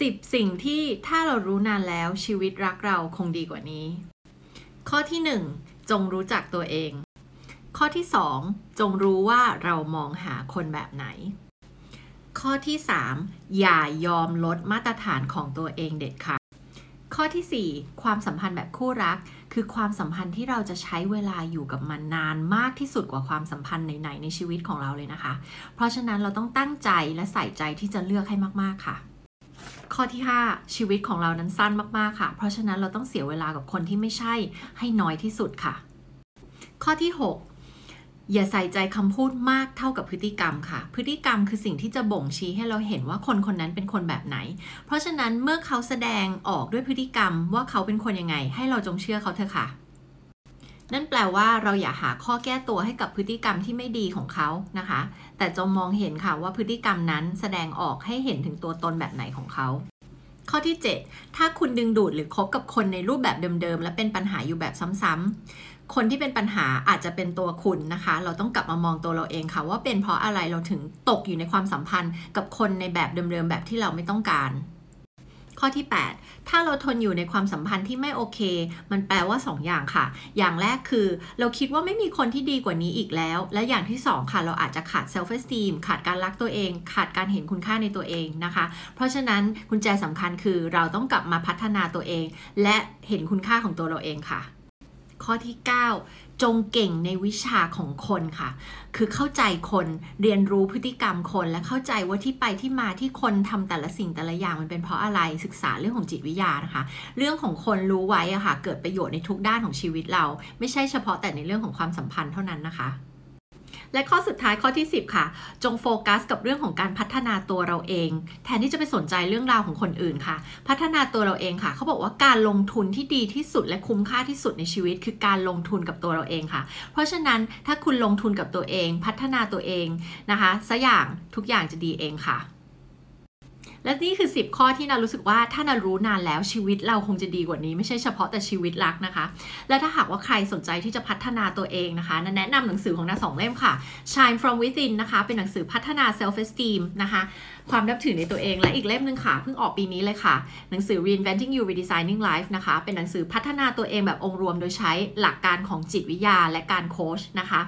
10 สิ่งที่ถ้าเรารู้นานแล้วชีวิตรักเราคงดีกว่านี้ ข้อที่ 1 จงรู้จักตัวเอง ข้อที่ 2 จงรู้ว่าเรามองหาคนแบบไหน ข้อที่ 3 อย่ายอมลดมาตรฐานของตัวเองเด็ดขาดข้อที่ 4 ความสัมพันธ์แบบคู่รัก คือความสัมพันธ์ที่เราจะใช้เวลาอยู่กับมันนานมากที่สุดกว่าความสัมพันธ์ไหนๆในชีวิตของเราเลยนะคะ เพราะฉะนั้นเราต้องตั้งใจและใส่ใจที่จะเลือกให้มากๆค่ะ ข้อที่ 5 ชีวิตของเรานั้นสั้นมากๆค่ะ เพราะฉะนั้นเราต้องเสียเวลากับคนที่ไม่ใช่ให้น้อยที่สุดค่ะ ข้อที่ 6อย่าใส่ใจคำพูดมากเท่ากับพฤติกรรมค่ะ พฤติกรรมคือสิ่งที่จะบ่งชี้ให้เราเห็นว่าคนคนนั้นเป็นคนแบบไหน เพราะฉะนั้นเมื่อเขาแสดงออกด้วยพฤติกรรมว่าเขาเป็นคนยังไง ให้เราจงเชื่อเขาเถอะค่ะ นั่นแปลว่าเราอย่าหาข้อแก้ตัวให้กับพฤติกรรมที่ไม่ดีของเขานะคะ แต่จงมองเห็นค่ะว่าพฤติกรรมนั้นแสดงออกให้เห็นถึงตัวตนแบบไหนของเขา ข้อที่ 7 ถ้าคุณดึงดูดหรือคบกับคนในรูปแบบเดิมๆ และเป็นปัญหาอยู่แบบซ้ำๆ คนที่เป็นปัญหาอาจจะเป็นตัวคุณนะคะ เราต้องกลับมามองตัวเราเองค่ะ ว่าเป็นเพราะอะไรเราถึงตกอยู่ในความสัมพันธ์กับคนในแบบเดิมๆแบบที่เราไม่ต้องการ ข้อที่ 8 ถ้าเราทนอยู่ในความสัมพันธ์ที่ไม่โอเค มันแปลว่า2อย่างค่ะ อย่างแรกคือ เราคิดว่าไม่มีคนที่ดีกว่านี้อีกแล้ว และอย่างที่ 2 ค่ะ เราอาจจะขาดเซลฟ์เฟสตีมขาดการรักตัวเอง ขาดการเห็นคุณค่าในตัวเองนะคะ เพราะฉะนั้นกุญแจสำคัญคือเราต้องกลับมาพัฒนาตัวเอง และเห็นคุณค่าของตัวเราเองค่ะ ข้อที่ 9 จงเก่งในวิชาของคนค่ะ คือเข้าใจคนเรียนรู้พฤติกรรมคนและเข้าใจว่าที่ไปที่มาที่คนทำแต่ละสิ่งแต่ละอย่างมันเป็นเพราะอะไรศึกษาเรื่องของจิตวิทยานะคะ เรื่องของคนรู้ไว้อะค่ะ เกิดประโยชน์ในทุกด้านของชีวิตเรา ไม่ใช่เฉพาะแต่ในเรื่องของความสัมพันธ์เท่านั้นนะคะ และข้อสุดท้ายข้อที่ 10 ค่ะ จงโฟกัสกับเรื่องของการพัฒนาตัวเราเอง แทนที่จะไปสนใจเรื่องราวของคนอื่นค่ะ พัฒนาตัวเราเองค่ะ เขาบอกว่าการลงทุนที่ดีที่สุดและคุ้มค่าที่สุดในชีวิต คือการลงทุนกับตัวเราเองค่ะ เพราะฉะนั้นถ้าคุณลงทุนกับตัวเอง พัฒนาตัวเองนะคะสักอย่างทุกอย่างจะดีเองค่ะ และนี่คือ 10 ข้อที่นารู้สึกว่าถ้านารู้นานแล้วชีวิตเราคงจะดีกว่านี้ ไม่ใช่เฉพาะแต่ชีวิตรักนะคะ และถ้าหากว่าใครสนใจที่จะพัฒนาตัวเองนะคะนาแนะนำหนังสือของนาสองเล่มค่ะ Shine from Within นะคะเป็นหนังสือพัฒนา self esteem นะคะความนับถือในตัวเองและอีกเล่มหนึ่งค่ะเพิ่งออกปีนี้เลยค่ะ หนังสือ Reinventing You Redesigning Life นะคะ เป็นหนังสือพัฒนาตัวเองแบบองค์รวมโดยใช้หลักการของจิตวิทยาและการโค้ชนะคะ